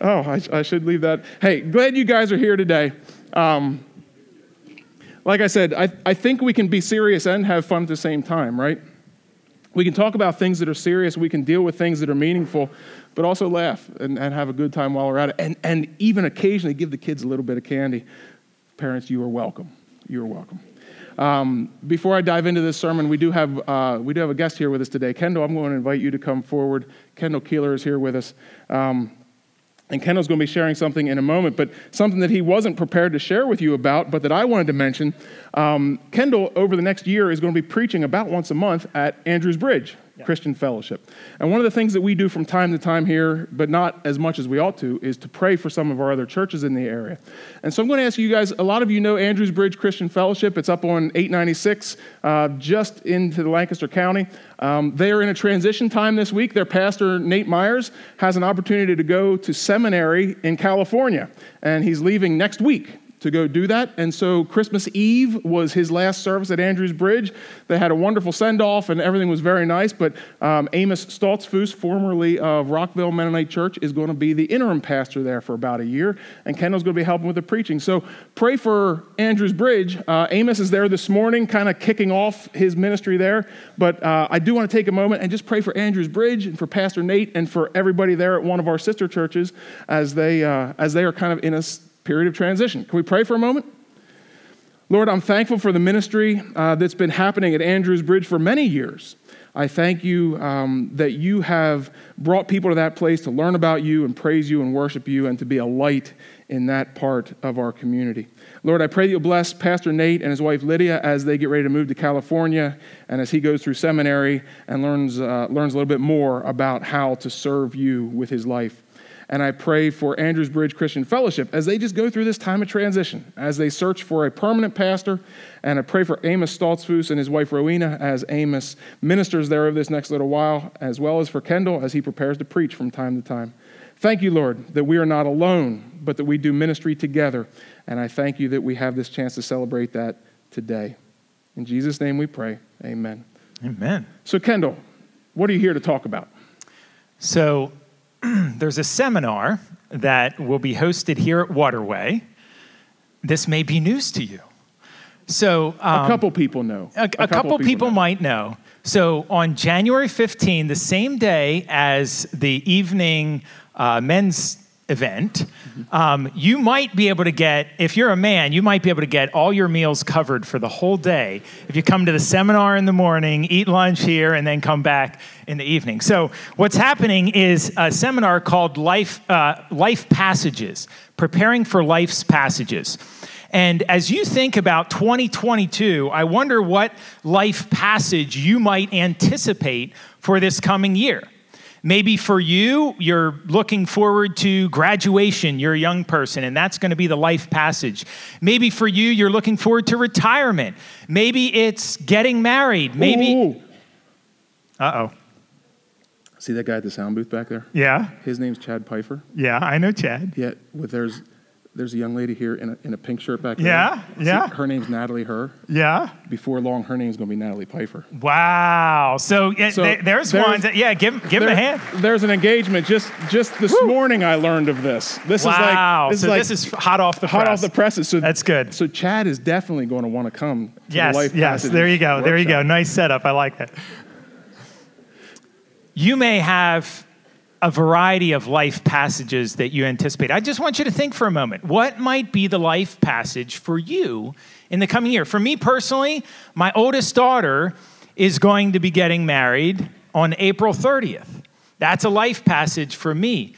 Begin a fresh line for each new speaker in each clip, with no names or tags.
Oh, I, I, should leave that. Hey, glad you guys are here today. Um, like I said, I, I think we can be serious and have fun at the same time, right? We can talk about things that are serious, we can deal with things that are meaningful, but also laugh and, and have a good time while we're at it. And, and even occasionally give the kids a little bit of candy. Parents, you are welcome. You are welcome. Um, before I dive into this sermon, we do have uh, we do have a guest here with us today. Kendall, I'm going to invite you to come forward. Kendall Keeler is here with us. Um, and Kendall's going to be sharing something in a moment, but something that he wasn't prepared to share with you about, but that I wanted to mention. Um, Kendall, over the next year, is going to be preaching about once a month at Andrews Bridge. Christian Fellowship. And one of the things that we do from time to time here, but not as much as we ought to, is to pray for some of our other churches in the area. And so I'm going to ask you guys a lot of you know Andrews Bridge Christian Fellowship. It's up on 896, uh, just into the Lancaster County. Um, they are in a transition time this week. Their pastor, Nate Myers, has an opportunity to go to seminary in California, and he's leaving next week to go do that. And so Christmas Eve was his last service at Andrews Bridge. They had a wonderful send off and everything was very nice. But um, Amos Stoltzfus, formerly of Rockville Mennonite Church, is going to be the interim pastor there for about a year. And Kendall's going to be helping with the preaching. So pray for Andrews Bridge. Uh, Amos is there this morning, kind of kicking off his ministry there. But uh, I do want to take a moment and just pray for Andrews Bridge and for Pastor Nate and for everybody there at one of our sister churches as they, uh, as they are kind of in a period of transition. Can we pray for a moment? Lord, I'm thankful for the ministry uh, that's been happening at Andrews Bridge for many years. I thank you um, that you have brought people to that place to learn about you and praise you and worship you and to be a light in that part of our community. Lord, I pray that you'll bless Pastor Nate and his wife Lydia as they get ready to move to California and as he goes through seminary and learns, uh, learns a little bit more about how to serve you with his life. And I pray for Andrews Bridge Christian Fellowship as they just go through this time of transition, as they search for a permanent pastor. And I pray for Amos Stoltzfus and his wife Rowena as Amos ministers there over this next little while, as well as for Kendall as he prepares to preach from time to time. Thank you, Lord, that we are not alone, but that we do ministry together. And I thank you that we have this chance to celebrate that today. In Jesus' name we pray. Amen.
Amen.
So, Kendall, what are you here to talk about?
So, there's a seminar that will be hosted here at Waterway. This may be news to you. So,
um, a couple people know.
A, a, a couple, couple, people, people know. might know. So, on January 15, the same day as the evening uh, men's event, um, you might be able to get, if you're a man, you might be able to get all your meals covered for the whole day if you come to the seminar in the morning, eat lunch here, and then come back in the evening. So, what's happening is a seminar called Life, uh, Life Passages, Preparing for Life's Passages. And as you think about 2022, I wonder what life passage you might anticipate for this coming year. Maybe for you, you're looking forward to graduation, you're a young person, and that's going to be the life passage. Maybe for you, you're looking forward to retirement. Maybe it's getting married. Maybe. Uh oh.
See that guy at the sound booth back there?
Yeah.
His name's Chad Pfeiffer.
Yeah, I know Chad.
Yeah, with there's there's a young lady here in a, in a pink shirt back there.
Yeah, yeah.
her name's Natalie Her.
Yeah.
Before long, her name's going to be Natalie Pfeiffer.
Wow. So, so there's, there's one. That, yeah, give, give there, him a hand.
There's an engagement. Just just this Woo. morning, I learned of this. This
wow.
is like this
so
is like
this is hot off the
hot
press.
off the presses. So
that's good.
So Chad is definitely going to want to come. To
yes.
The life
yes. There you go.
Workshop.
There you go. Nice setup. I like that. You may have a variety of life passages that you anticipate. I just want you to think for a moment. What might be the life passage for you in the coming year? For me personally, my oldest daughter is going to be getting married on April 30th. That's a life passage for me.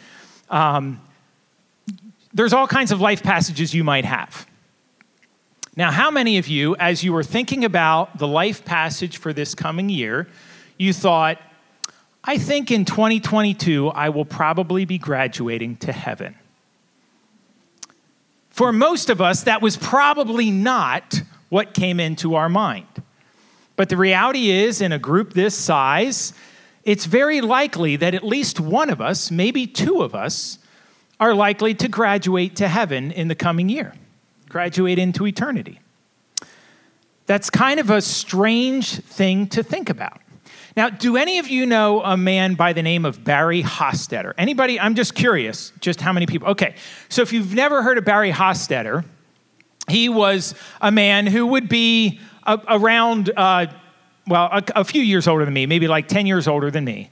Um, there's all kinds of life passages you might have. Now, how many of you, as you were thinking about the life passage for this coming year, you thought, I think in 2022, I will probably be graduating to heaven. For most of us, that was probably not what came into our mind. But the reality is, in a group this size, it's very likely that at least one of us, maybe two of us, are likely to graduate to heaven in the coming year, graduate into eternity. That's kind of a strange thing to think about. Now, do any of you know a man by the name of Barry Hostetter? Anybody? I'm just curious, just how many people. Okay, so if you've never heard of Barry Hostetter, he was a man who would be a, around, uh, well, a, a, few years older than me, maybe like 10 years older than me.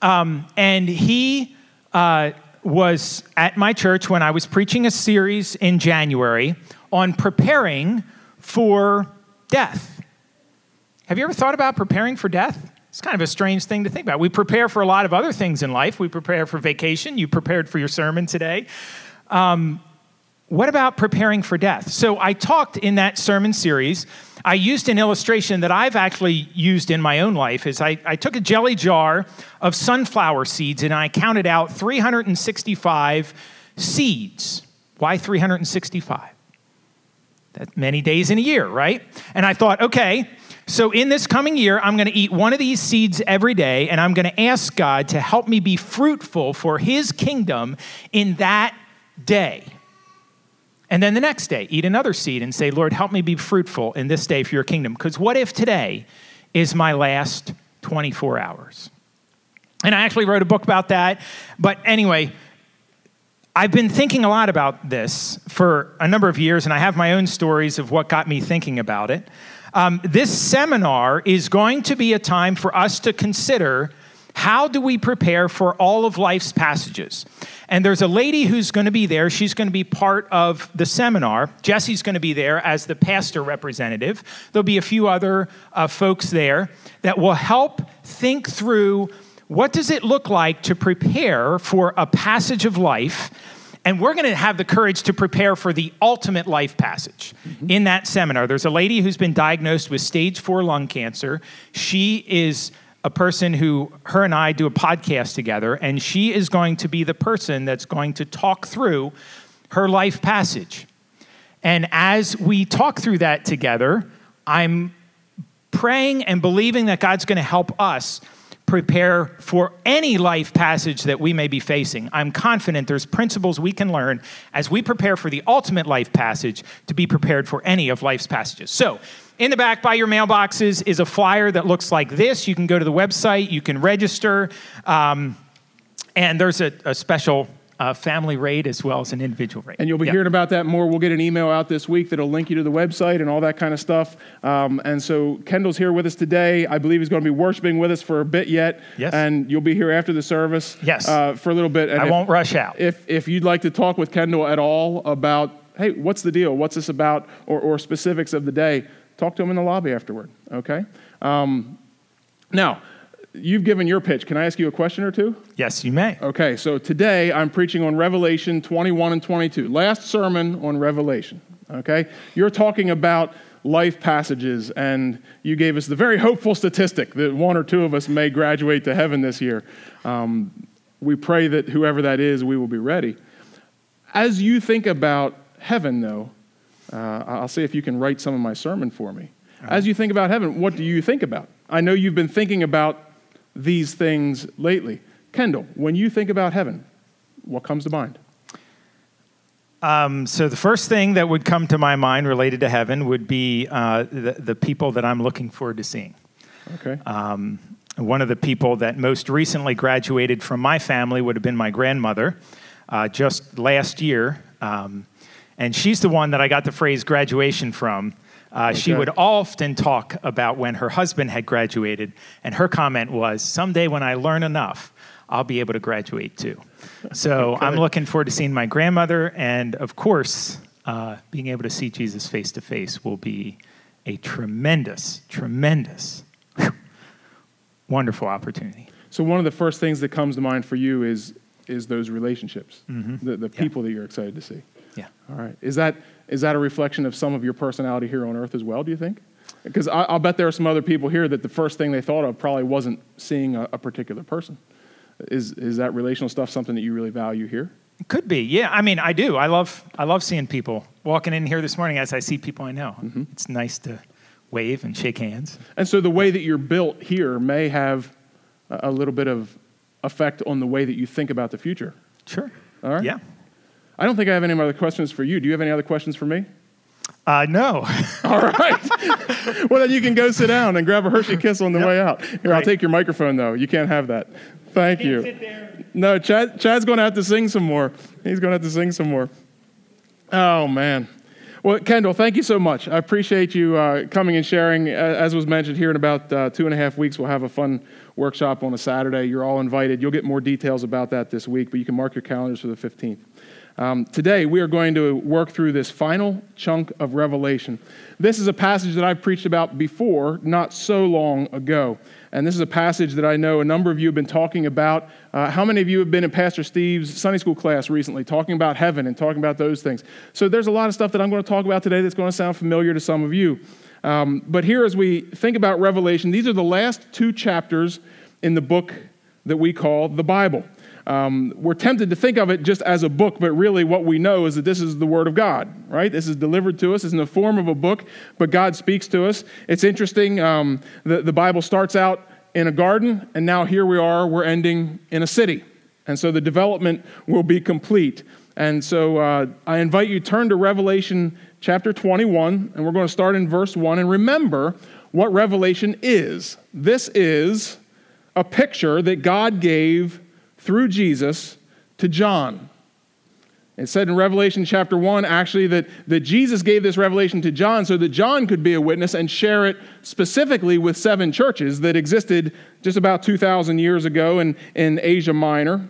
Um, and he uh, was at my church when I was preaching a series in January on preparing for death. Have you ever thought about preparing for death? It's kind of a strange thing to think about. We prepare for a lot of other things in life. We prepare for vacation. You prepared for your sermon today. Um, what about preparing for death? So I talked in that sermon series. I used an illustration that I've actually used in my own life. Is I, I took a jelly jar of sunflower seeds and I counted out 365 seeds. Why 365? That many days in a year, right? And I thought, okay, so in this coming year, I'm going to eat one of these seeds every day, and I'm going to ask God to help me be fruitful for His kingdom in that day. And then the next day, eat another seed and say, Lord, help me be fruitful in this day for your kingdom. Because what if today is my last 24 hours? And I actually wrote a book about that. But anyway, I've been thinking a lot about this for a number of years, and I have my own stories of what got me thinking about it. Um, this seminar is going to be a time for us to consider how do we prepare for all of life's passages? And there's a lady who's going to be there. She's going to be part of the seminar. Jesse's going to be there as the pastor representative. There'll be a few other uh, folks there that will help think through what does it look like to prepare for a passage of life and we're going to have the courage to prepare for the ultimate life passage mm-hmm. in that seminar. There's a lady who's been diagnosed with stage four lung cancer. She is a person who her and I do a podcast together, and she is going to be the person that's going to talk through her life passage. And as we talk through that together, I'm praying and believing that God's going to help us prepare for any life passage that we may be facing. I'm confident there's principles we can learn as we prepare for the ultimate life passage to be prepared for any of life's passages. So, in the back by your mailboxes is a flyer that looks like this. You can go to the website, you can register, um, and there's a, a special uh, family rate as well as an individual rate.
And you'll be yep. hearing about that more. We'll get an email out this week that'll link you to the website and all that kind of stuff. Um, and so Kendall's here with us today. I believe he's going to be worshiping with us for a bit yet.
Yes.
And you'll be here after the service.
Yes.
Uh, for a little bit. And
I if, won't rush out.
If if you'd like to talk with Kendall at all about, hey, what's the deal? What's this about? Or, or specifics of the day, talk to him in the lobby afterward. Okay. Um, now you've given your pitch. Can I ask you a question or two?
Yes, you may.
Okay, so today I'm preaching on Revelation 21 and 22. Last sermon on Revelation. Okay? You're talking about life passages, and you gave us the very hopeful statistic that one or two of us may graduate to heaven this year. Um, we pray that whoever that is, we will be ready. As you think about heaven, though, uh, I'll see if you can write some of my sermon for me. As you think about heaven, what do you think about? I know you've been thinking about these things lately. Kendall, when you think about heaven, what comes to mind?
Um, so the first thing that would come to my mind related to heaven would be uh, the, the, people that I'm looking forward to seeing.
Okay.
Um, one of the people that most recently graduated from my family would have been my grandmother, uh, just last year, um, and she's the one that I got the phrase graduation from. Uh, okay. She would often talk about when her husband had graduated, and her comment was, Someday when I learn enough, I'll be able to graduate too. So okay. I'm looking forward to seeing my grandmother, and of course, uh, being able to see Jesus face to face will be a tremendous, tremendous, wonderful opportunity.
So one of the first things that comes to mind for you is is those relationships, mm-hmm. the, the people yeah. that you're excited to see.
Yeah.
All right. Is that is that a reflection of some of your personality here on earth as well, do you think? Because I'll bet there are some other people here that the first thing they thought of probably wasn't seeing a, a particular person. Is, is that relational stuff something that you really value here?
Could be, yeah. I mean, I do. I love, I love seeing people walking in here this morning as I see people I know. Mm-hmm. It's nice to wave and shake hands.
And so the way that you're built here may have a little bit of effect on the way that you think about the future.
Sure.
All right.
Yeah.
I don't think I have any other questions for you. Do you have any other questions for me?
Uh, no.
All right. well, then you can go sit down and grab a Hershey Kiss on the way out. Here, I'll take your microphone, though. You can't have that. Thank you.
sit.
No, Chad, Chad's going to have to sing some more. He's going to have to sing some more. Oh, man. Well, Kendall, thank you so much. I appreciate you uh, coming and sharing. Uh, As was mentioned here in about uh, two and a half weeks, we'll have a fun workshop on a Saturday. You're all invited. You'll get more details about that this week, but you can mark your calendars for the 15th. Um, today, we are going to work through this final chunk of Revelation. This is a passage that I've preached about before, not so long ago. And this is a passage that I know a number of you have been talking about. Uh, how many of you have been in Pastor Steve's Sunday school class recently, talking about heaven and talking about those things? So there's a lot of stuff that I'm going to talk about today that's going to sound familiar to some of you. Um, but here, as we think about Revelation, these are the last two chapters in the book that we call the Bible. Um, we're tempted to think of it just as a book, but really what we know is that this is the Word of God, right? This is delivered to us. It's in the form of a book, but God speaks to us. It's interesting. Um, the, the Bible starts out in a garden, and now here we are, we're ending in a city. And so the development will be complete. And so uh, I invite you turn to Revelation chapter 21, and we're going to start in verse 1. And remember what Revelation is this is a picture that God gave through Jesus to John. It said in Revelation chapter 1, actually, that, that Jesus gave this revelation to John so that John could be a witness and share it specifically with seven churches that existed just about 2,000 years ago in, in Asia Minor.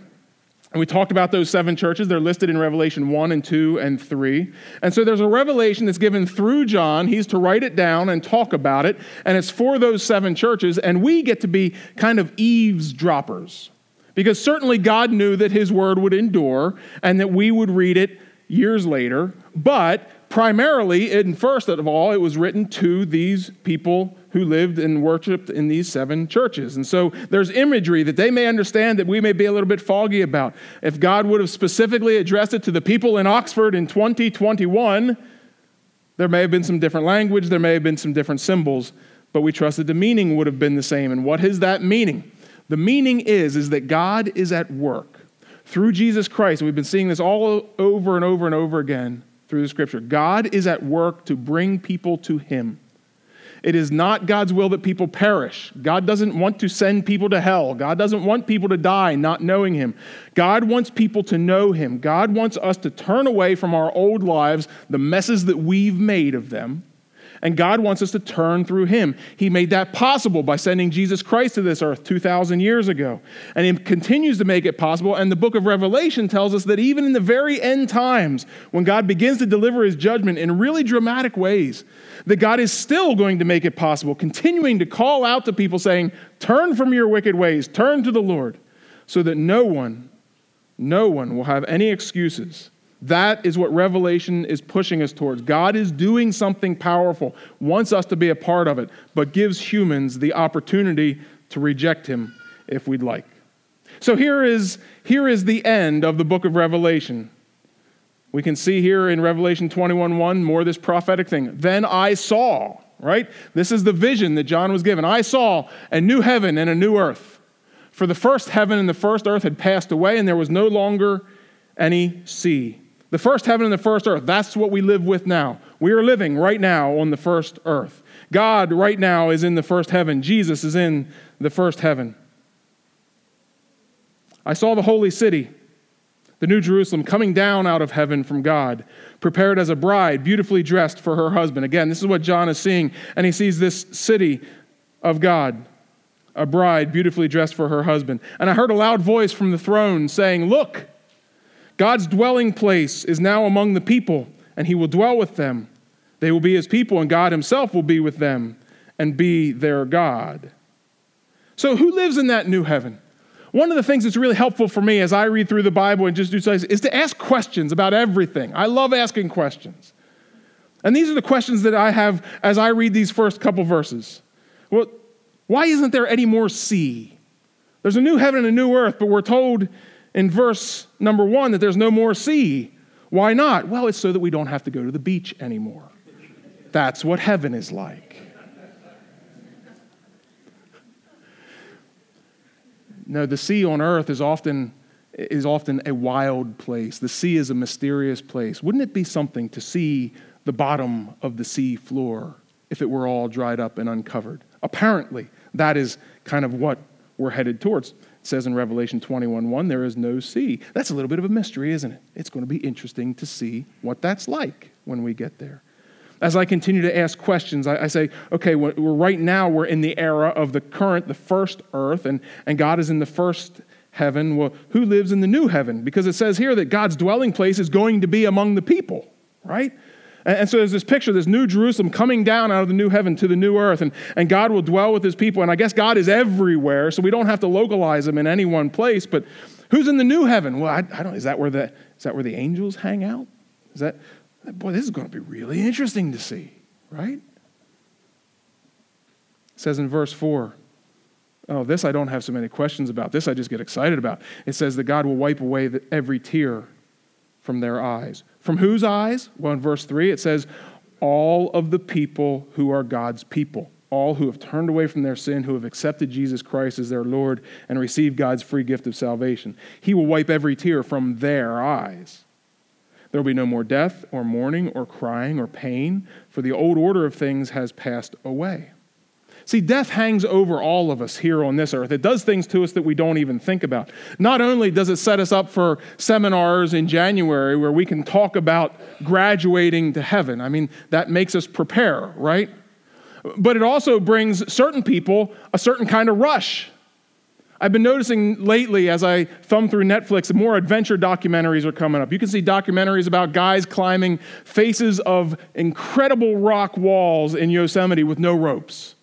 And we talked about those seven churches. They're listed in Revelation 1 and 2 and 3. And so there's a revelation that's given through John. He's to write it down and talk about it. And it's for those seven churches. And we get to be kind of eavesdroppers. Because certainly God knew that his word would endure and that we would read it years later. But primarily, and first of all, it was written to these people who lived and worshiped in these seven churches. And so there's imagery that they may understand that we may be a little bit foggy about. If God would have specifically addressed it to the people in Oxford in 2021, there may have been some different language, there may have been some different symbols, but we trust that the meaning would have been the same. And what is that meaning? The meaning is, is that God is at work through Jesus Christ. And We've been seeing this all over and over and over again through the scripture. God is at work to bring people to Him. It is not God's will that people perish. God doesn't want to send people to hell. God doesn't want people to die not knowing Him. God wants people to know Him. God wants us to turn away from our old lives, the messes that we've made of them, and God wants us to turn through Him. He made that possible by sending Jesus Christ to this earth 2,000 years ago. And He continues to make it possible. And the book of Revelation tells us that even in the very end times, when God begins to deliver His judgment in really dramatic ways, that God is still going to make it possible, continuing to call out to people saying, Turn from your wicked ways, turn to the Lord, so that no one, no one will have any excuses. That is what Revelation is pushing us towards. God is doing something powerful, wants us to be a part of it, but gives humans the opportunity to reject Him if we'd like. So here is, here is the end of the book of Revelation. We can see here in Revelation 21:1 more this prophetic thing. Then I saw, right? This is the vision that John was given. I saw a new heaven and a new earth. For the first heaven and the first earth had passed away, and there was no longer any sea. The first heaven and the first earth, that's what we live with now. We are living right now on the first earth. God right now is in the first heaven. Jesus is in the first heaven. I saw the holy city, the New Jerusalem, coming down out of heaven from God, prepared as a bride, beautifully dressed for her husband. Again, this is what John is seeing, and he sees this city of God, a bride beautifully dressed for her husband. And I heard a loud voice from the throne saying, Look, God's dwelling place is now among the people, and he will dwell with them. They will be his people, and God himself will be with them and be their God. So, who lives in that new heaven? One of the things that's really helpful for me as I read through the Bible and just do studies is to ask questions about everything. I love asking questions. And these are the questions that I have as I read these first couple verses. Well, why isn't there any more sea? There's a new heaven and a new earth, but we're told in verse number one that there's no more sea. Why not? Well, it's so that we don't have to go to the beach anymore. That's what heaven is like. No, the sea on earth is often, is often a wild place. The sea is a mysterious place. Wouldn't it be something to see the bottom of the sea floor if it were all dried up and uncovered. Apparently, that is kind of what we're headed towards. It says in Revelation 21:1, there is no sea. That's a little bit of a mystery, isn't it? It's going to be interesting to see what that's like when we get there. As I continue to ask questions, I, I say, okay, we're, right now we're in the era of the current, the first earth, and, and God is in the first heaven. Well, who lives in the new heaven? Because it says here that God's dwelling place is going to be among the people, right? And, so there's this picture, this new Jerusalem coming down out of the new heaven to the new earth, and, and God will dwell with his people. And I guess God is everywhere, so we don't have to localize him in any one place. But who's in the new heaven? Well, I, I don't. Is that where the is that where the angels hang out? Is that Boy, this is going to be really interesting to see, right? It says in verse 4, oh, this I don't have so many questions about. This I just get excited about. It says that God will wipe away every tear from their eyes. From whose eyes? Well, in verse 3, it says, all of the people who are God's people, all who have turned away from their sin, who have accepted Jesus Christ as their Lord and received God's free gift of salvation. He will wipe every tear from their eyes. There will be no more death, or mourning, or crying, or pain, for the old order of things has passed away. See, death hangs over all of us here on this earth. It does things to us that we don't even think about. Not only does it set us up for seminars in January where we can talk about graduating to heaven, I mean, that makes us prepare, right? But it also brings certain people a certain kind of rush I've been noticing lately as I thumb through Netflix, more adventure documentaries are coming up. You can see documentaries about guys climbing faces of incredible rock walls in Yosemite with no ropes.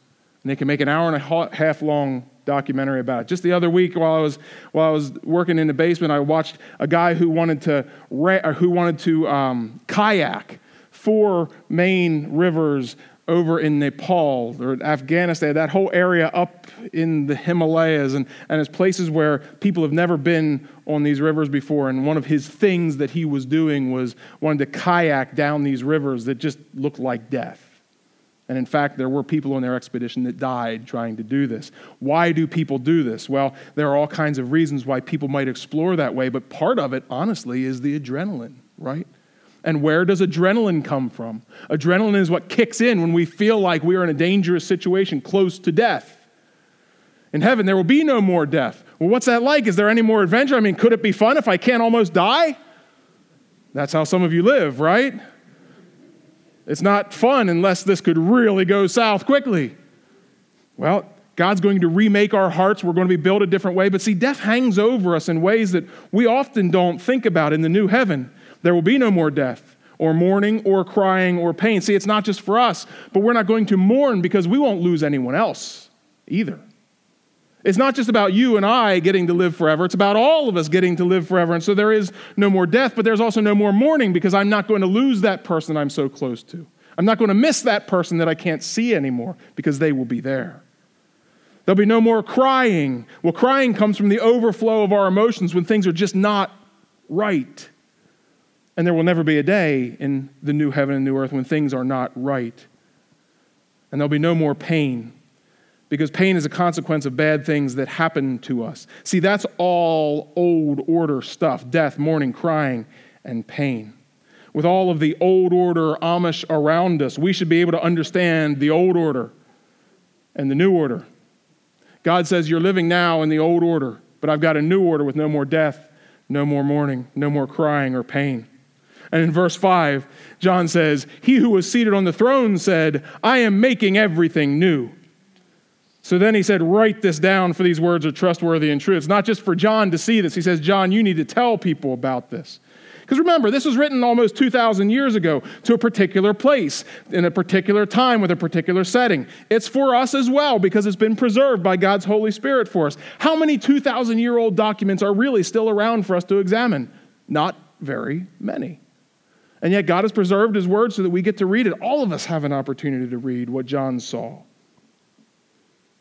And they can make an hour and a half long documentary about it. Just the other week, while I was while I was working in the basement, I watched a guy who wanted to who wanted to um, kayak four main rivers over in Nepal or Afghanistan, that whole area up in the Himalayas, and, and it's places where people have never been on these rivers before. And one of his things that he was doing was wanting to kayak down these rivers that just looked like death. And in fact, there were people on their expedition that died trying to do this. Why do people do this? Well, there are all kinds of reasons why people might explore that way, but part of it, honestly, is the adrenaline, right? And where does adrenaline come from? Adrenaline is what kicks in when we feel like we are in a dangerous situation, close to death. In heaven, there will be no more death. Well, what's that like? Is there any more adventure? I mean, could it be fun if I can't almost die? That's how some of you live, right? It's not fun unless this could really go south quickly. Well, God's going to remake our hearts. We're going to be built a different way. But see, death hangs over us in ways that we often don't think about in the new heaven. There will be no more death, or mourning, or crying, or pain. See, it's not just for us, but we're not going to mourn because we won't lose anyone else either. It's not just about you and I getting to live forever, it's about all of us getting to live forever. And so there is no more death, but there's also no more mourning because I'm not going to lose that person I'm so close to. I'm not going to miss that person that I can't see anymore because they will be there. There'll be no more crying. Well, crying comes from the overflow of our emotions when things are just not right. And there will never be a day in the new heaven and new earth when things are not right. And there'll be no more pain because pain is a consequence of bad things that happen to us. See, that's all old order stuff death, mourning, crying, and pain. With all of the old order Amish around us, we should be able to understand the old order and the new order. God says, You're living now in the old order, but I've got a new order with no more death, no more mourning, no more crying or pain. And in verse 5, John says, He who was seated on the throne said, I am making everything new. So then he said, Write this down, for these words are trustworthy and true. It's not just for John to see this. He says, John, you need to tell people about this. Because remember, this was written almost 2,000 years ago to a particular place, in a particular time, with a particular setting. It's for us as well because it's been preserved by God's Holy Spirit for us. How many 2,000 year old documents are really still around for us to examine? Not very many. And yet, God has preserved His word so that we get to read it. All of us have an opportunity to read what John saw.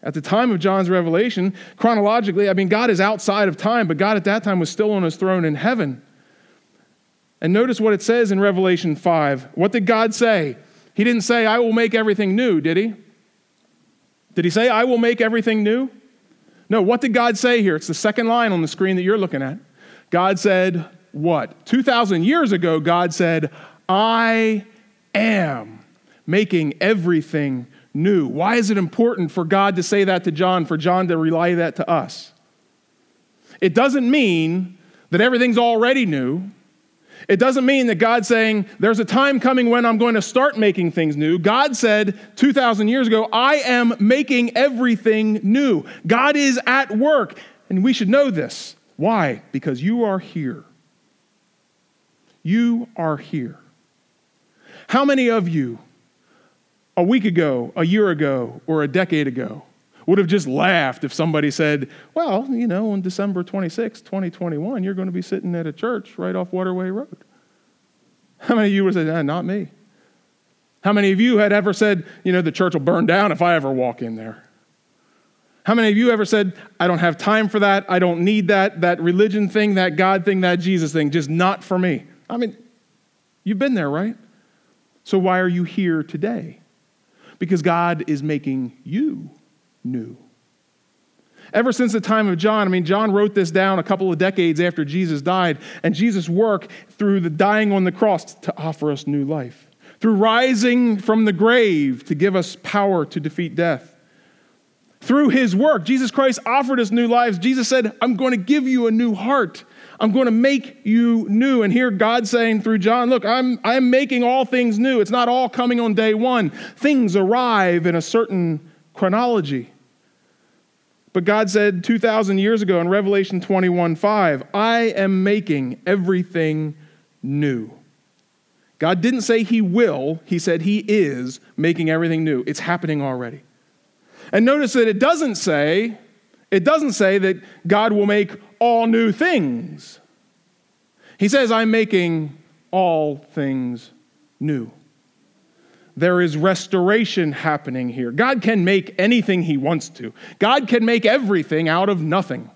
At the time of John's revelation, chronologically, I mean, God is outside of time, but God at that time was still on his throne in heaven. And notice what it says in Revelation 5. What did God say? He didn't say, I will make everything new, did he? Did he say, I will make everything new? No, what did God say here? It's the second line on the screen that you're looking at. God said, what? 2,000 years ago, God said, I am making everything new. Why is it important for God to say that to John, for John to relay that to us? It doesn't mean that everything's already new. It doesn't mean that God's saying, there's a time coming when I'm going to start making things new. God said 2,000 years ago, I am making everything new. God is at work, and we should know this. Why? Because you are here. You are here. How many of you, a week ago, a year ago, or a decade ago, would have just laughed if somebody said, Well, you know, on December 26, 2021, you're going to be sitting at a church right off Waterway Road? How many of you would have said, eh, Not me? How many of you had ever said, You know, the church will burn down if I ever walk in there? How many of you ever said, I don't have time for that, I don't need that, that religion thing, that God thing, that Jesus thing, just not for me? I mean, you've been there, right? So why are you here today? Because God is making you new. Ever since the time of John, I mean, John wrote this down a couple of decades after Jesus died, and Jesus' work through the dying on the cross to offer us new life, through rising from the grave to give us power to defeat death. Through his work, Jesus Christ offered us new lives. Jesus said, I'm going to give you a new heart. I'm going to make you new. And here God saying through John, look, I'm, I'm making all things new. It's not all coming on day one. Things arrive in a certain chronology. But God said 2,000 years ago in Revelation 21 5, I am making everything new. God didn't say He will, He said He is making everything new. It's happening already. And notice that it doesn't say, it doesn't say that God will make all new things. He says, I'm making all things new there is restoration happening here. God can make anything He wants to, God can make everything out of nothing.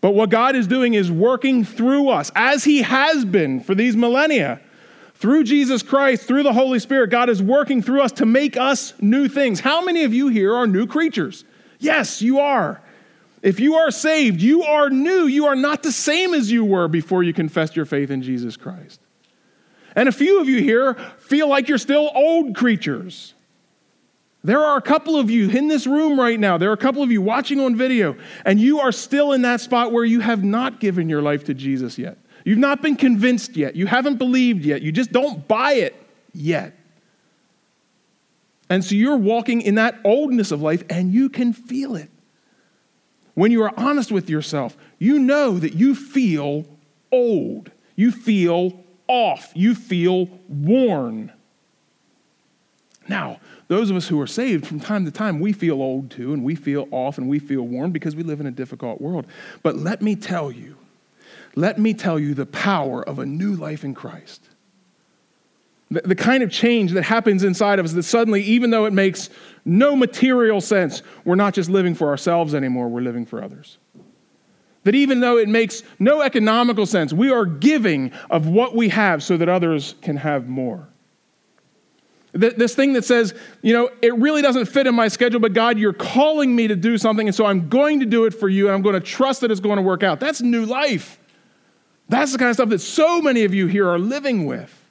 But what God is doing is working through us, as He has been for these millennia. Through Jesus Christ, through the Holy Spirit, God is working through us to make us new things. How many of you here are new creatures? Yes, you are. If you are saved, you are new. You are not the same as you were before you confessed your faith in Jesus Christ. And a few of you here feel like you're still old creatures. There are a couple of you in this room right now, there are a couple of you watching on video, and you are still in that spot where you have not given your life to Jesus yet. You've not been convinced yet. You haven't believed yet. You just don't buy it yet. And so you're walking in that oldness of life, and you can feel it. When you are honest with yourself, you know that you feel old. You feel off, you feel worn. Now, those of us who are saved, from time to time, we feel old too, and we feel off, and we feel worn because we live in a difficult world. But let me tell you, let me tell you the power of a new life in Christ. The, kind of change that happens inside of us that suddenly, even though it makes no material sense, we're not just living for ourselves anymore, we're living for others. That even though it makes no economical sense, we are giving of what we have so that others can have more. This thing that says, you know, it really doesn't fit in my schedule, but God, you're calling me to do something, and so I'm going to do it for you, and I'm going to trust that it's going to work out. That's new life. That's the kind of stuff that so many of you here are living with.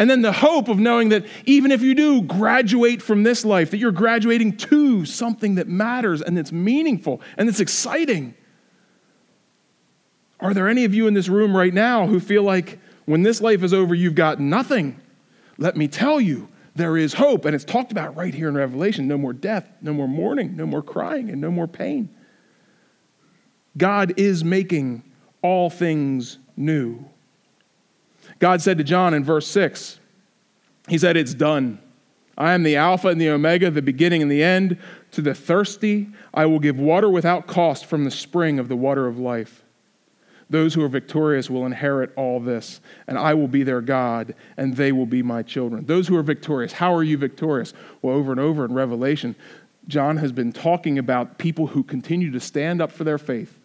And then the hope of knowing that even if you do graduate from this life, that you're graduating to something that matters and that's meaningful and that's exciting. Are there any of you in this room right now who feel like when this life is over, you've got nothing? Let me tell you, there is hope. And it's talked about right here in Revelation no more death, no more mourning, no more crying, and no more pain. God is making all things new. God said to John in verse 6, He said, It's done. I am the Alpha and the Omega, the beginning and the end. To the thirsty, I will give water without cost from the spring of the water of life. Those who are victorious will inherit all this, and I will be their God, and they will be my children. Those who are victorious, how are you victorious? Well, over and over in Revelation, John has been talking about people who continue to stand up for their faith.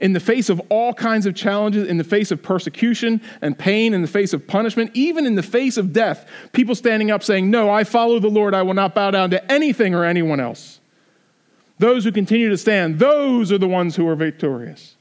In the face of all kinds of challenges, in the face of persecution and pain, in the face of punishment, even in the face of death, people standing up saying, No, I follow the Lord. I will not bow down to anything or anyone else. Those who continue to stand, those are the ones who are victorious.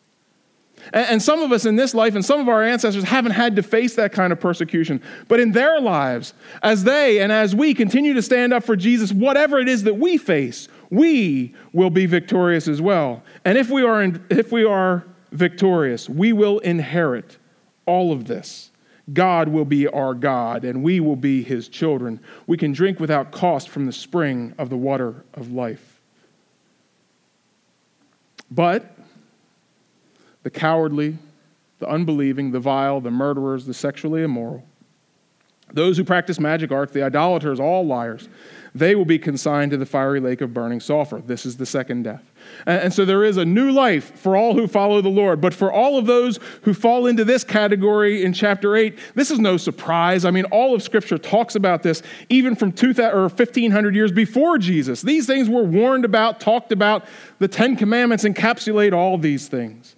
And some of us in this life and some of our ancestors haven't had to face that kind of persecution. But in their lives, as they and as we continue to stand up for Jesus, whatever it is that we face, we will be victorious as well. And if we are, in, if we are victorious, we will inherit all of this. God will be our God, and we will be his children. We can drink without cost from the spring of the water of life. But the cowardly, the unbelieving, the vile, the murderers, the sexually immoral, those who practice magic arts, the idolaters, all liars, they will be consigned to the fiery lake of burning sulfur. This is the second death. And, so there is a new life for all who follow the Lord. But for all of those who fall into this category in chapter 8, this is no surprise. I mean, all of Scripture talks about this even from 2000 or 1500 years before Jesus. These things were warned about, talked about. The Ten Commandments encapsulate all these things.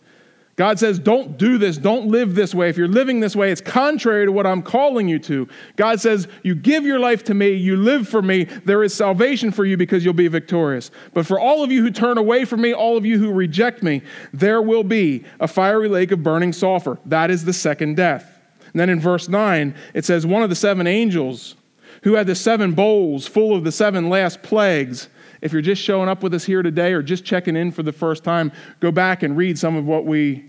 God says, don't do this. Don't live this way. If you're living this way, it's contrary to what I'm calling you to. God says, you give your life to me, you live for me, there is salvation for you because you'll be victorious. But for all of you who turn away from me, all of you who reject me, there will be a fiery lake of burning sulfur. That is the second death. And then in verse 9, it says, one of the seven angels who had the seven bowls full of the seven last plagues if you're just showing up with us here today or just checking in for the first time, go back and read some of what we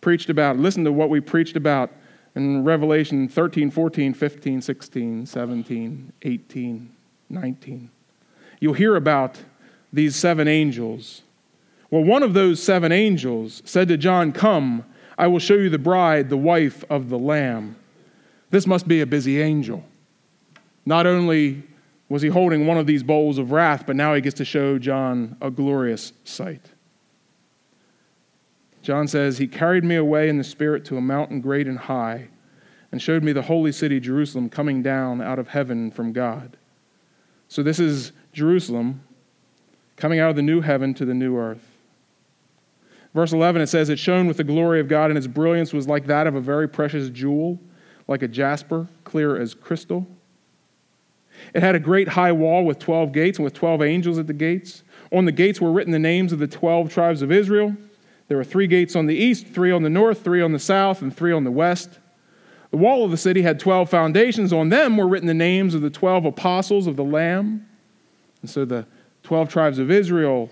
preached about. Listen to what we preached about in Revelation 13, 14, 15, 16, 17, 18, 19. You'll hear about these seven angels. Well, one of those seven angels said to John, Come, I will show you the bride, the wife of the Lamb. This must be a busy angel. Not only was he holding one of these bowls of wrath, but now he gets to show John a glorious sight. John says, He carried me away in the Spirit to a mountain great and high, and showed me the holy city, Jerusalem, coming down out of heaven from God. So this is Jerusalem coming out of the new heaven to the new earth. Verse 11, it says, It shone with the glory of God, and its brilliance was like that of a very precious jewel, like a jasper, clear as crystal. It had a great high wall with 12 gates and with 12 angels at the gates. On the gates were written the names of the 12 tribes of Israel. There were three gates on the east, three on the north, three on the south, and three on the west. The wall of the city had 12 foundations. On them were written the names of the 12 apostles of the Lamb. And so the 12 tribes of Israel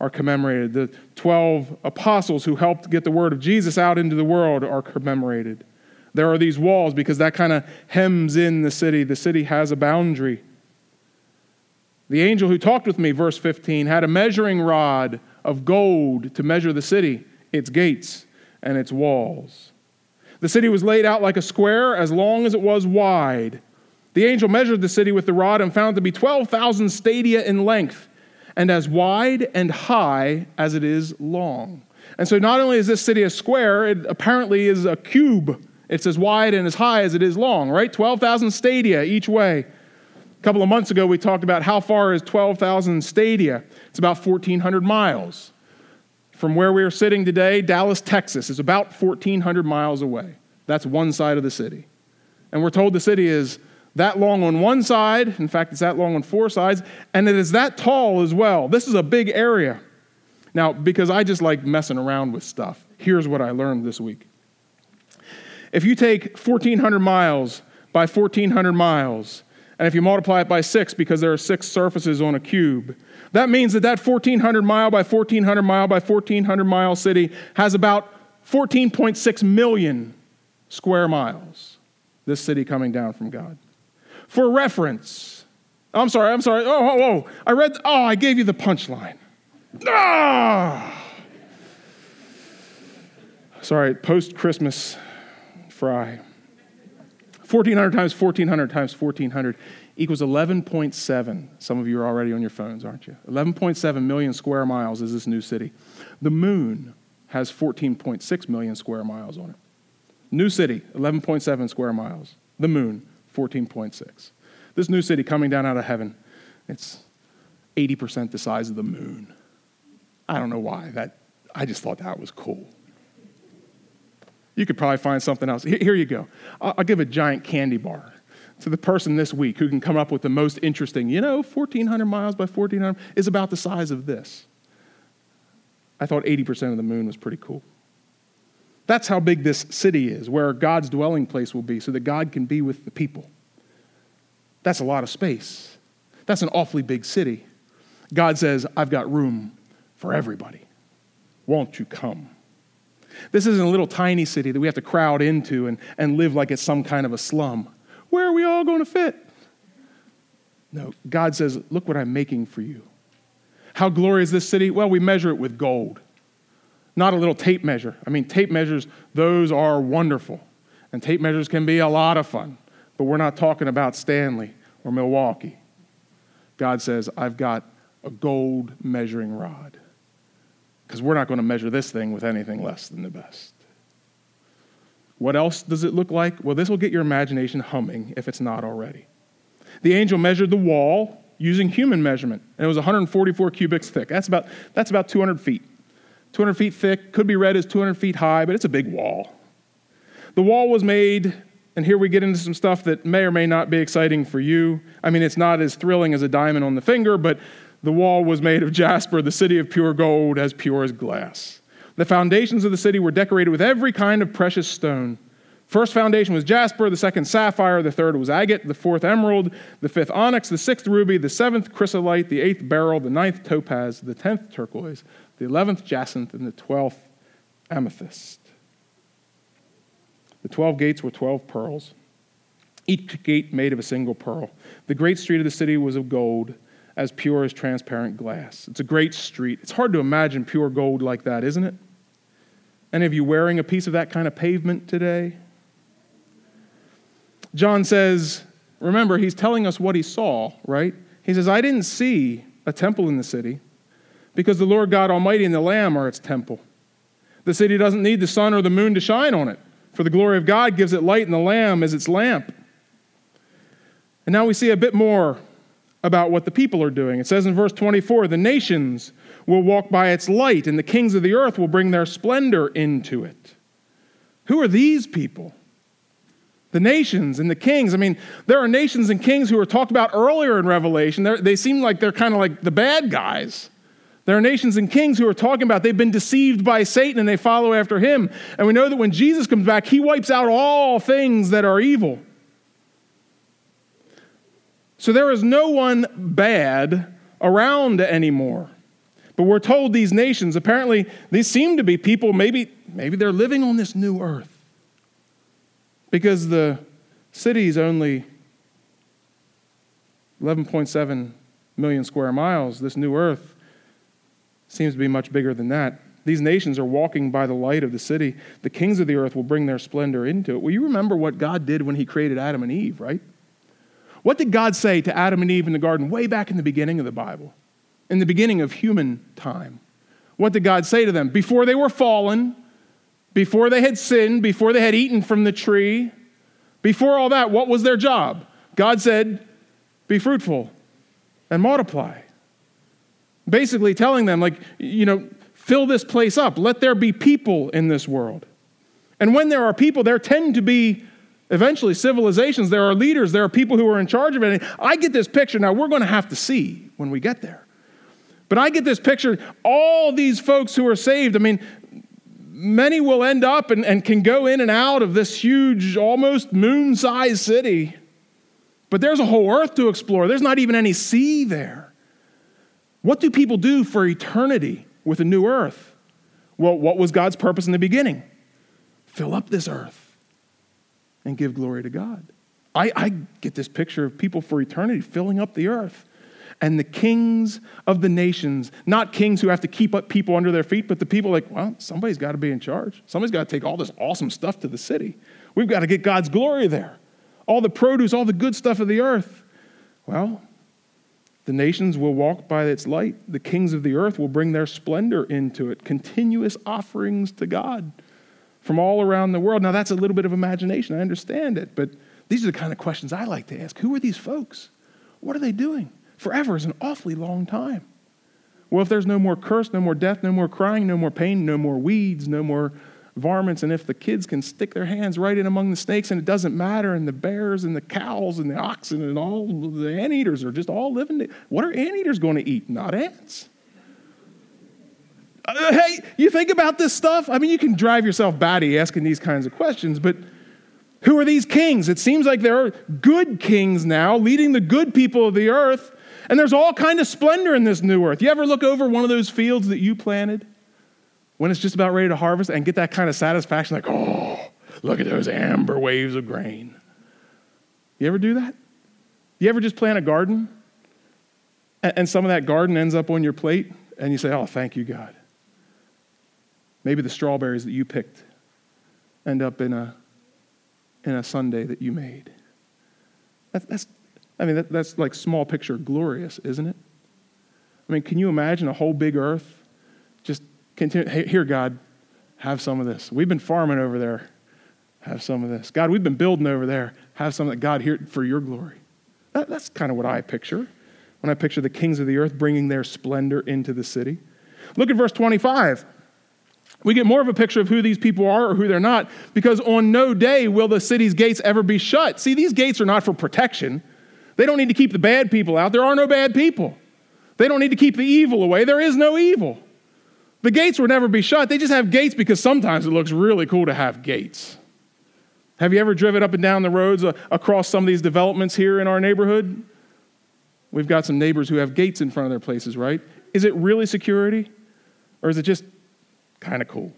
are commemorated. The 12 apostles who helped get the word of Jesus out into the world are commemorated. There are these walls because that kind of hems in the city. The city has a boundary. The angel who talked with me, verse 15, had a measuring rod of gold to measure the city, its gates, and its walls. The city was laid out like a square as long as it was wide. The angel measured the city with the rod and found it to be 12,000 stadia in length and as wide and high as it is long. And so not only is this city a square, it apparently is a cube it's as wide and as high as it is long, right? 12,000 stadia each way. A couple of months ago, we talked about how far is 12,000 stadia. It's about 1,400 miles. From where we are sitting today, Dallas, Texas, is about 1,400 miles away. That's one side of the city. And we're told the city is that long on one side. In fact, it's that long on four sides. And it is that tall as well. This is a big area. Now, because I just like messing around with stuff, here's what I learned this week. If you take 1,400 miles by 1,400 miles, and if you multiply it by six because there are six surfaces on a cube, that means that that 1,400 mile by 1,400 mile by 1,400 mile city has about 14.6 million square miles. This city coming down from God. For reference, I'm sorry, I'm sorry. Oh, oh, oh. I read, oh, I gave you the punchline. Ah! Sorry, post Christmas fry. 1,400 times 1,400 times 1,400 equals 11.7. Some of you are already on your phones, aren't you? 11.7 million square miles is this new city. The moon has 14.6 million square miles on it. New city, 11.7 square miles. The moon, 14.6. This new city coming down out of heaven, it's 80% the size of the moon. I don't know why. That, I just thought that was cool. You could probably find something else. Here you go. I'll give a giant candy bar to the person this week who can come up with the most interesting, you know, 1,400 miles by 1,400 is about the size of this. I thought 80% of the moon was pretty cool. That's how big this city is, where God's dwelling place will be, so that God can be with the people. That's a lot of space. That's an awfully big city. God says, I've got room for everybody. Won't you come? This isn't a little tiny city that we have to crowd into and, and live like it's some kind of a slum. Where are we all going to fit? No, God says, Look what I'm making for you. How glorious is this city? Well, we measure it with gold, not a little tape measure. I mean, tape measures, those are wonderful. And tape measures can be a lot of fun, but we're not talking about Stanley or Milwaukee. God says, I've got a gold measuring rod because we're not going to measure this thing with anything less than the best. What else does it look like? Well, this will get your imagination humming if it's not already. The angel measured the wall using human measurement, and it was 144 cubits thick. That's about, that's about 200 feet. 200 feet thick, could be read as 200 feet high, but it's a big wall. The wall was made, and here we get into some stuff that may or may not be exciting for you. I mean, it's not as thrilling as a diamond on the finger, but the wall was made of jasper, the city of pure gold, as pure as glass. The foundations of the city were decorated with every kind of precious stone. First foundation was jasper, the second sapphire, the third was agate, the fourth emerald, the fifth onyx, the sixth ruby, the seventh chrysolite, the eighth beryl, the ninth topaz, the tenth turquoise, the eleventh jacinth, and the twelfth amethyst. The twelve gates were twelve pearls, each gate made of a single pearl. The great street of the city was of gold as pure as transparent glass. It's a great street. It's hard to imagine pure gold like that, isn't it? Any of you wearing a piece of that kind of pavement today? John says, remember, he's telling us what he saw, right? He says, I didn't see a temple in the city because the Lord God Almighty and the Lamb are its temple. The city doesn't need the sun or the moon to shine on it, for the glory of God gives it light, and the Lamb is its lamp. And now we see a bit more about what the people are doing. It says in verse 24 the nations will walk by its light, and the kings of the earth will bring their splendor into it. Who are these people? The nations and the kings. I mean, there are nations and kings who are talked about earlier in Revelation. They're, they seem like they're kind of like the bad guys. There are nations and kings who are talking about they've been deceived by Satan and they follow after him. And we know that when Jesus comes back, he wipes out all things that are evil. So there is no one bad around anymore. But we're told these nations, apparently, these seem to be people, maybe, maybe they're living on this new earth. Because the city is only 11.7 million square miles. This new earth seems to be much bigger than that. These nations are walking by the light of the city. The kings of the earth will bring their splendor into it. Well, you remember what God did when He created Adam and Eve, right? What did God say to Adam and Eve in the garden way back in the beginning of the Bible, in the beginning of human time? What did God say to them? Before they were fallen, before they had sinned, before they had eaten from the tree, before all that, what was their job? God said, Be fruitful and multiply. Basically, telling them, like, you know, fill this place up. Let there be people in this world. And when there are people, there tend to be Eventually, civilizations, there are leaders, there are people who are in charge of it. I get this picture. Now, we're going to have to see when we get there. But I get this picture all these folks who are saved. I mean, many will end up and, and can go in and out of this huge, almost moon sized city. But there's a whole earth to explore. There's not even any sea there. What do people do for eternity with a new earth? Well, what was God's purpose in the beginning? Fill up this earth and give glory to God. I, I get this picture of people for eternity filling up the earth and the kings of the nations, not kings who have to keep up people under their feet, but the people like, well, somebody's got to be in charge. Somebody's got to take all this awesome stuff to the city. We've got to get God's glory there. All the produce, all the good stuff of the earth. Well, the nations will walk by its light. The kings of the earth will bring their splendor into it. Continuous offerings to God from all around the world. Now, that's a little bit of imagination. I understand it. But these are the kind of questions I like to ask. Who are these folks? What are they doing? Forever is an awfully long time. Well, if there's no more curse, no more death, no more crying, no more pain, no more weeds, no more varmints, and if the kids can stick their hands right in among the snakes and it doesn't matter, and the bears and the cows and the oxen and all the anteaters are just all living, what are anteaters going to eat? Not ants. Uh, hey, you think about this stuff? I mean, you can drive yourself batty asking these kinds of questions, but who are these kings? It seems like there are good kings now leading the good people of the earth, and there's all kind of splendor in this new earth. You ever look over one of those fields that you planted when it's just about ready to harvest and get that kind of satisfaction like, "Oh, look at those amber waves of grain." You ever do that? You ever just plant a garden and some of that garden ends up on your plate and you say, "Oh, thank you, God." Maybe the strawberries that you picked end up in a in a sundae that you made. That's, that's I mean, that, that's like small picture glorious, isn't it? I mean, can you imagine a whole big earth just continue? Hey, here, God, have some of this. We've been farming over there. Have some of this. God, we've been building over there. Have some of that. God, here for your glory. That, that's kind of what I picture when I picture the kings of the earth bringing their splendor into the city. Look at verse 25 we get more of a picture of who these people are or who they're not because on no day will the city's gates ever be shut. See, these gates are not for protection. They don't need to keep the bad people out. There are no bad people. They don't need to keep the evil away. There is no evil. The gates will never be shut. They just have gates because sometimes it looks really cool to have gates. Have you ever driven up and down the roads uh, across some of these developments here in our neighborhood? We've got some neighbors who have gates in front of their places, right? Is it really security? Or is it just Kind of cool.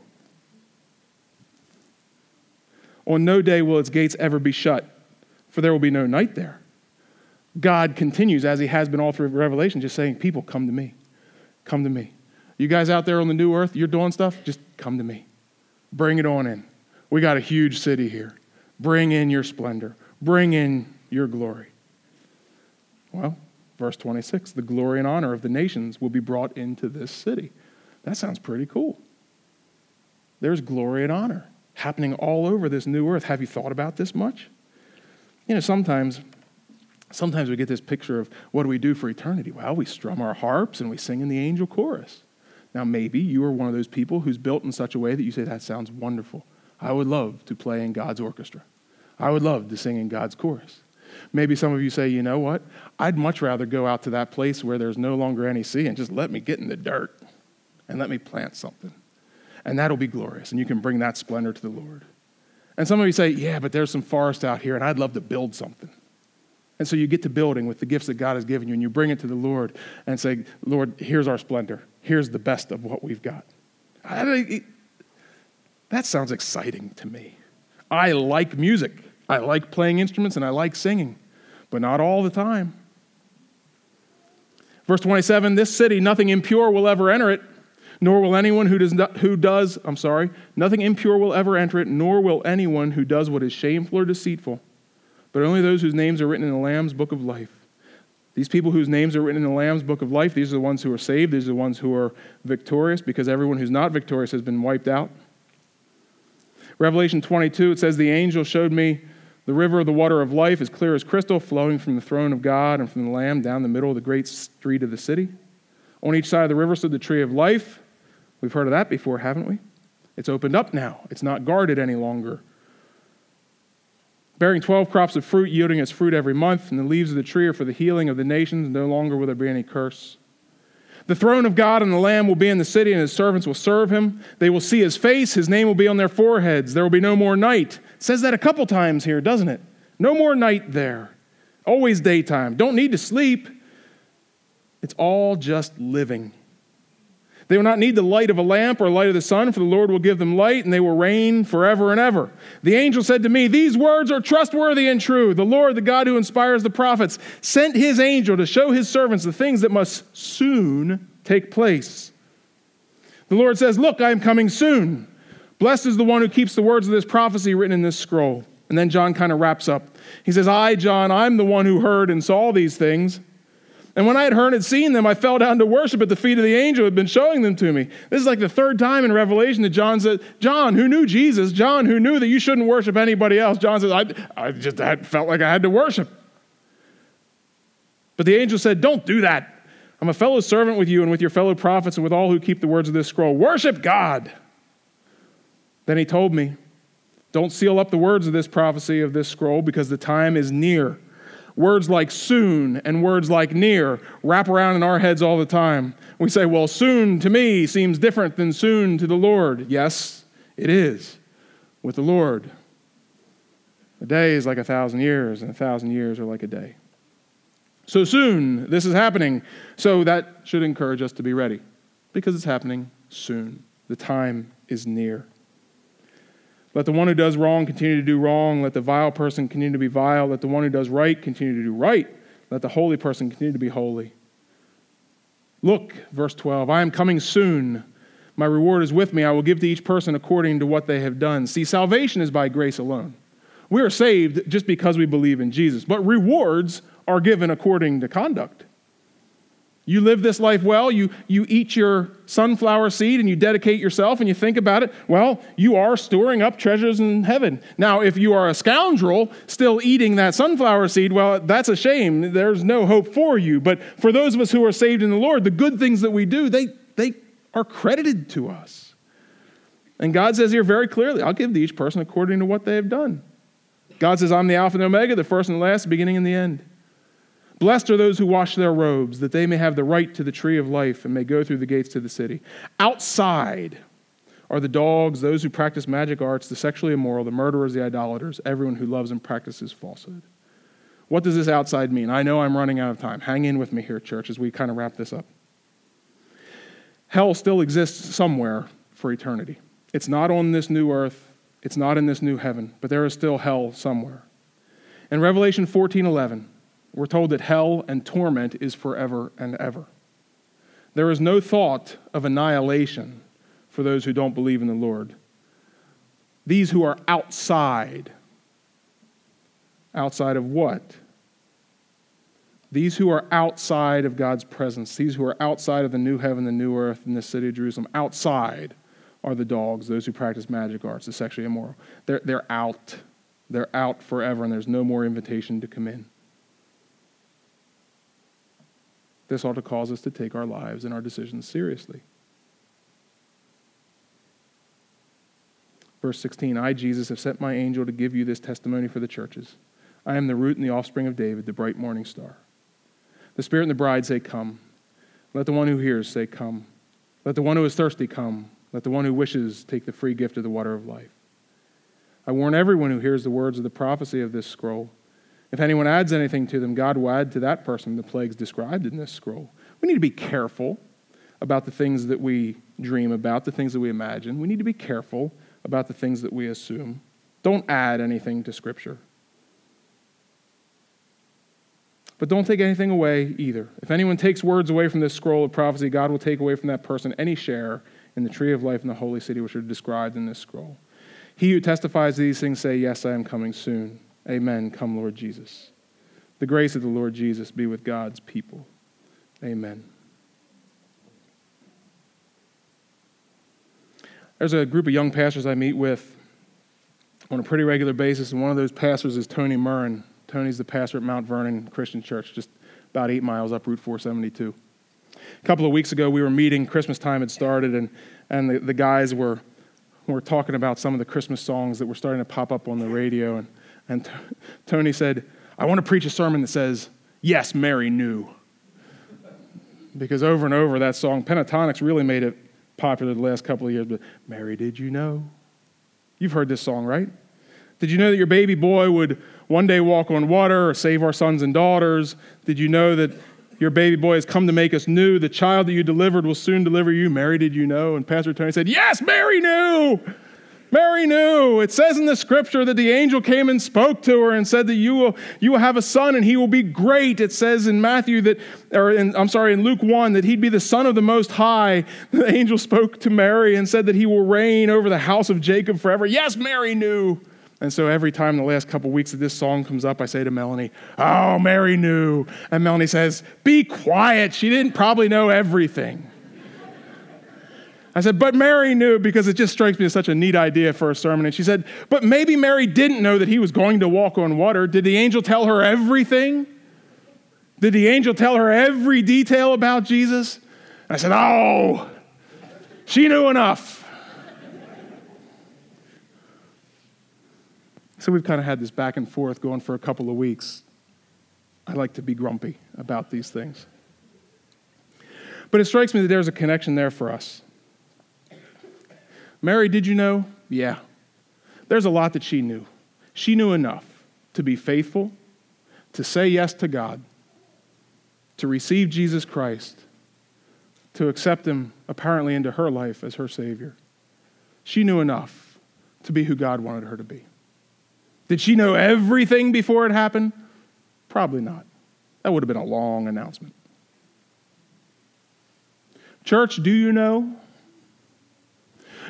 On no day will its gates ever be shut, for there will be no night there. God continues, as he has been all through Revelation, just saying, People, come to me. Come to me. You guys out there on the new earth, you're doing stuff, just come to me. Bring it on in. We got a huge city here. Bring in your splendor, bring in your glory. Well, verse 26 the glory and honor of the nations will be brought into this city. That sounds pretty cool. There's glory and honor happening all over this new earth. Have you thought about this much? You know, sometimes sometimes we get this picture of what do we do for eternity? Well, we strum our harps and we sing in the angel chorus. Now, maybe you are one of those people who's built in such a way that you say, that sounds wonderful. I would love to play in God's orchestra. I would love to sing in God's chorus. Maybe some of you say, you know what? I'd much rather go out to that place where there's no longer any sea and just let me get in the dirt and let me plant something and that'll be glorious, and you can bring that splendor to the Lord. And some of you say, Yeah, but there's some forest out here, and I'd love to build something. And so you get to building with the gifts that God has given you, and you bring it to the Lord and say, Lord, here's our splendor. Here's the best of what we've got. I, that sounds exciting to me. I like music. I like playing instruments and I like singing, but not all the time. Verse 27 This city, nothing impure will ever enter it nor will anyone who does, not, who does, I'm sorry, nothing impure will ever enter it, nor will anyone who does what is shameful or deceitful, but only those whose names are written in the Lamb's book of life. These people whose names are written in the Lamb's book of life, these are the ones who are saved, these are the ones who are victorious, because everyone who's not victorious has been wiped out. Revelation 22, it says, The angel showed me the river of the water of life, as clear as crystal, flowing from the throne of God and from the Lamb down the middle of the great street of the city. On each side of the river stood the tree of life We've heard of that before, haven't we? It's opened up now, it's not guarded any longer. Bearing 12 crops of fruit, yielding its fruit every month, and the leaves of the tree are for the healing of the nations. No longer will there be any curse. The throne of God and the Lamb will be in the city, and his servants will serve him. They will see his face, his name will be on their foreheads. There will be no more night. It says that a couple times here, doesn't it? No more night there. Always daytime. Don't need to sleep. It's all just living. They will not need the light of a lamp or light of the sun, for the Lord will give them light, and they will reign forever and ever. The angel said to me, These words are trustworthy and true. The Lord, the God who inspires the prophets, sent his angel to show his servants the things that must soon take place. The Lord says, Look, I am coming soon. Blessed is the one who keeps the words of this prophecy written in this scroll. And then John kind of wraps up. He says, I, John, I'm the one who heard and saw these things. And when I had heard and seen them, I fell down to worship at the feet of the angel who had been showing them to me. This is like the third time in Revelation that John said, John, who knew Jesus, John, who knew that you shouldn't worship anybody else, John says, I, I just had, felt like I had to worship. But the angel said, Don't do that. I'm a fellow servant with you and with your fellow prophets and with all who keep the words of this scroll. Worship God. Then he told me, Don't seal up the words of this prophecy of this scroll because the time is near. Words like soon and words like near wrap around in our heads all the time. We say, well, soon to me seems different than soon to the Lord. Yes, it is with the Lord. A day is like a thousand years, and a thousand years are like a day. So soon, this is happening. So that should encourage us to be ready because it's happening soon. The time is near. Let the one who does wrong continue to do wrong. Let the vile person continue to be vile. Let the one who does right continue to do right. Let the holy person continue to be holy. Look, verse 12, I am coming soon. My reward is with me. I will give to each person according to what they have done. See, salvation is by grace alone. We are saved just because we believe in Jesus, but rewards are given according to conduct. You live this life well, you, you eat your sunflower seed and you dedicate yourself and you think about it, well, you are storing up treasures in heaven. Now, if you are a scoundrel still eating that sunflower seed, well, that's a shame. There's no hope for you. But for those of us who are saved in the Lord, the good things that we do, they, they are credited to us. And God says here very clearly, I'll give to each person according to what they have done. God says, I'm the Alpha and Omega, the first and the last, the beginning and the end. Blessed are those who wash their robes, that they may have the right to the tree of life and may go through the gates to the city. Outside are the dogs, those who practice magic arts, the sexually immoral, the murderers, the idolaters, everyone who loves and practices falsehood. What does this outside mean? I know I'm running out of time. Hang in with me here, church, as we kind of wrap this up. Hell still exists somewhere for eternity. It's not on this new earth, it's not in this new heaven, but there is still hell somewhere. In Revelation 14 11, we're told that hell and torment is forever and ever. There is no thought of annihilation for those who don't believe in the Lord. These who are outside, outside of what? These who are outside of God's presence, these who are outside of the new heaven, the new earth, and the city of Jerusalem, outside are the dogs, those who practice magic arts, the sexually immoral. They're, they're out. They're out forever, and there's no more invitation to come in. This ought to cause us to take our lives and our decisions seriously. Verse 16 I, Jesus, have sent my angel to give you this testimony for the churches. I am the root and the offspring of David, the bright morning star. The Spirit and the bride say, Come. Let the one who hears say, Come. Let the one who is thirsty come. Let the one who wishes take the free gift of the water of life. I warn everyone who hears the words of the prophecy of this scroll. If anyone adds anything to them, God will add to that person the plagues described in this scroll. We need to be careful about the things that we dream about, the things that we imagine. We need to be careful about the things that we assume. Don't add anything to Scripture. But don't take anything away either. If anyone takes words away from this scroll of prophecy, God will take away from that person any share in the tree of life in the holy city, which are described in this scroll. He who testifies to these things say, Yes, I am coming soon. Amen. Come, Lord Jesus. The grace of the Lord Jesus be with God's people. Amen. There's a group of young pastors I meet with on a pretty regular basis, and one of those pastors is Tony Murrin. Tony's the pastor at Mount Vernon Christian Church, just about eight miles up Route 472. A couple of weeks ago, we were meeting, Christmas time had started, and, and the, the guys were, were talking about some of the Christmas songs that were starting to pop up on the radio. And and t- Tony said, I want to preach a sermon that says, Yes, Mary knew. Because over and over, that song, Pentatonix really made it popular the last couple of years. But Mary, did you know? You've heard this song, right? Did you know that your baby boy would one day walk on water or save our sons and daughters? Did you know that your baby boy has come to make us new? The child that you delivered will soon deliver you. Mary, did you know? And Pastor Tony said, Yes, Mary knew. Mary knew. It says in the scripture that the angel came and spoke to her and said that you will, you will have a son and he will be great. It says in Matthew that, or in, I'm sorry, in Luke 1, that he'd be the son of the Most High. The angel spoke to Mary and said that he will reign over the house of Jacob forever. Yes, Mary knew. And so every time the last couple weeks that this song comes up, I say to Melanie, Oh, Mary knew. And Melanie says, Be quiet. She didn't probably know everything. I said, but Mary knew because it just strikes me as such a neat idea for a sermon. And she said, but maybe Mary didn't know that he was going to walk on water. Did the angel tell her everything? Did the angel tell her every detail about Jesus? I said, oh, she knew enough. so we've kind of had this back and forth going for a couple of weeks. I like to be grumpy about these things. But it strikes me that there's a connection there for us. Mary, did you know? Yeah. There's a lot that she knew. She knew enough to be faithful, to say yes to God, to receive Jesus Christ, to accept Him apparently into her life as her Savior. She knew enough to be who God wanted her to be. Did she know everything before it happened? Probably not. That would have been a long announcement. Church, do you know?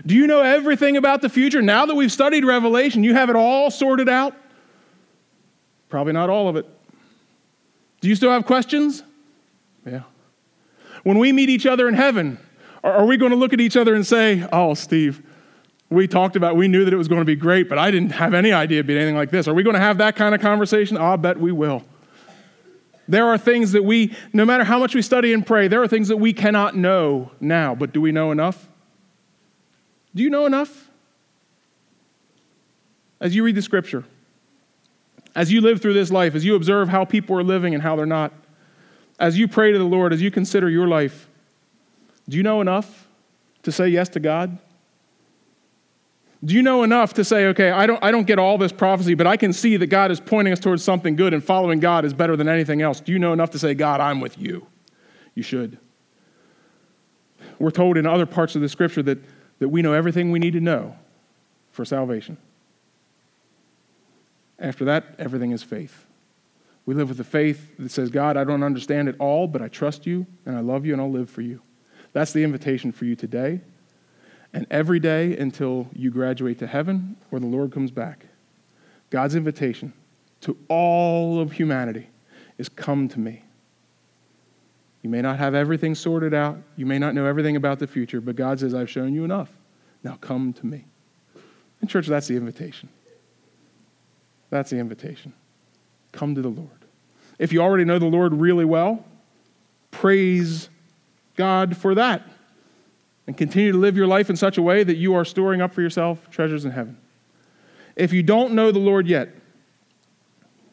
Do you know everything about the future? Now that we've studied Revelation, you have it all sorted out? Probably not all of it. Do you still have questions? Yeah. When we meet each other in heaven, are we going to look at each other and say, Oh, Steve, we talked about, we knew that it was going to be great, but I didn't have any idea it'd be anything like this. Are we going to have that kind of conversation? I'll bet we will. There are things that we, no matter how much we study and pray, there are things that we cannot know now, but do we know enough? Do you know enough? As you read the scripture, as you live through this life, as you observe how people are living and how they're not, as you pray to the Lord, as you consider your life, do you know enough to say yes to God? Do you know enough to say, okay, I don't, I don't get all this prophecy, but I can see that God is pointing us towards something good and following God is better than anything else? Do you know enough to say, God, I'm with you? You should. We're told in other parts of the scripture that, that we know everything we need to know for salvation. After that, everything is faith. We live with a faith that says, God, I don't understand it all, but I trust you and I love you and I'll live for you. That's the invitation for you today and every day until you graduate to heaven or the Lord comes back. God's invitation to all of humanity is come to me. You may not have everything sorted out, you may not know everything about the future, but God says, I've shown you enough. Now come to me. In church, that's the invitation. That's the invitation. Come to the Lord. If you already know the Lord really well, praise God for that and continue to live your life in such a way that you are storing up for yourself treasures in heaven. If you don't know the Lord yet,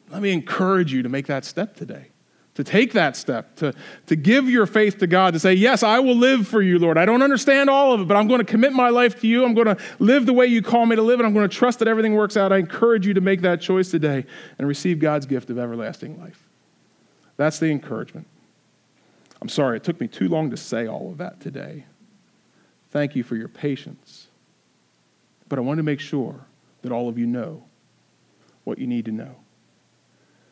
let me encourage you to make that step today, to take that step, to, to give your faith to God, to say, Yes, I will live for you, Lord. I don't understand all of it, but I'm going to commit my life to you. I'm going to live the way you call me to live, and I'm going to trust that everything works out. I encourage you to make that choice today and receive God's gift of everlasting life. That's the encouragement. I'm sorry, it took me too long to say all of that today. Thank you for your patience. But I want to make sure that all of you know what you need to know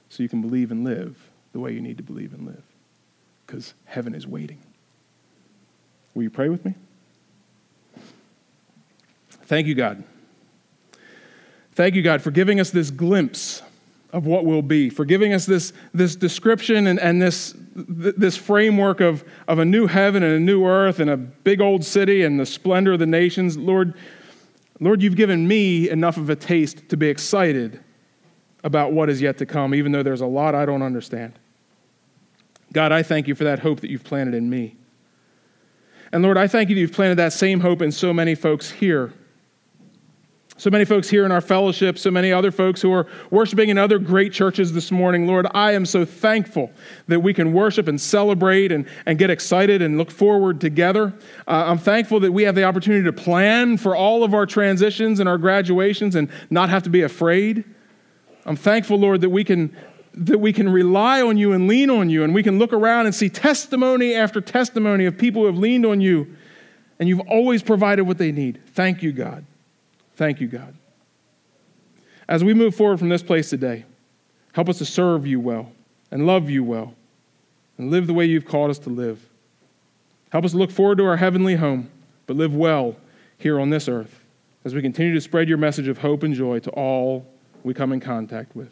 so you can believe and live the way you need to believe and live because heaven is waiting. Will you pray with me? Thank you, God. Thank you, God, for giving us this glimpse of what will be, for giving us this, this description and, and this, this framework of, of a new heaven and a new earth and a big old city and the splendor of the nations. Lord, Lord, you've given me enough of a taste to be excited about what is yet to come, even though there's a lot I don't understand. God, I thank you for that hope that you've planted in me. And Lord, I thank you that you've planted that same hope in so many folks here so many folks here in our fellowship, so many other folks who are worshiping in other great churches this morning. Lord, I am so thankful that we can worship and celebrate and, and get excited and look forward together. Uh, I'm thankful that we have the opportunity to plan for all of our transitions and our graduations and not have to be afraid. I'm thankful, Lord, that we can that we can rely on you and lean on you, and we can look around and see testimony after testimony of people who have leaned on you, and you've always provided what they need. Thank you, God. Thank you, God. As we move forward from this place today, help us to serve you well and love you well and live the way you've called us to live. Help us to look forward to our heavenly home, but live well here on this earth as we continue to spread your message of hope and joy to all we come in contact with.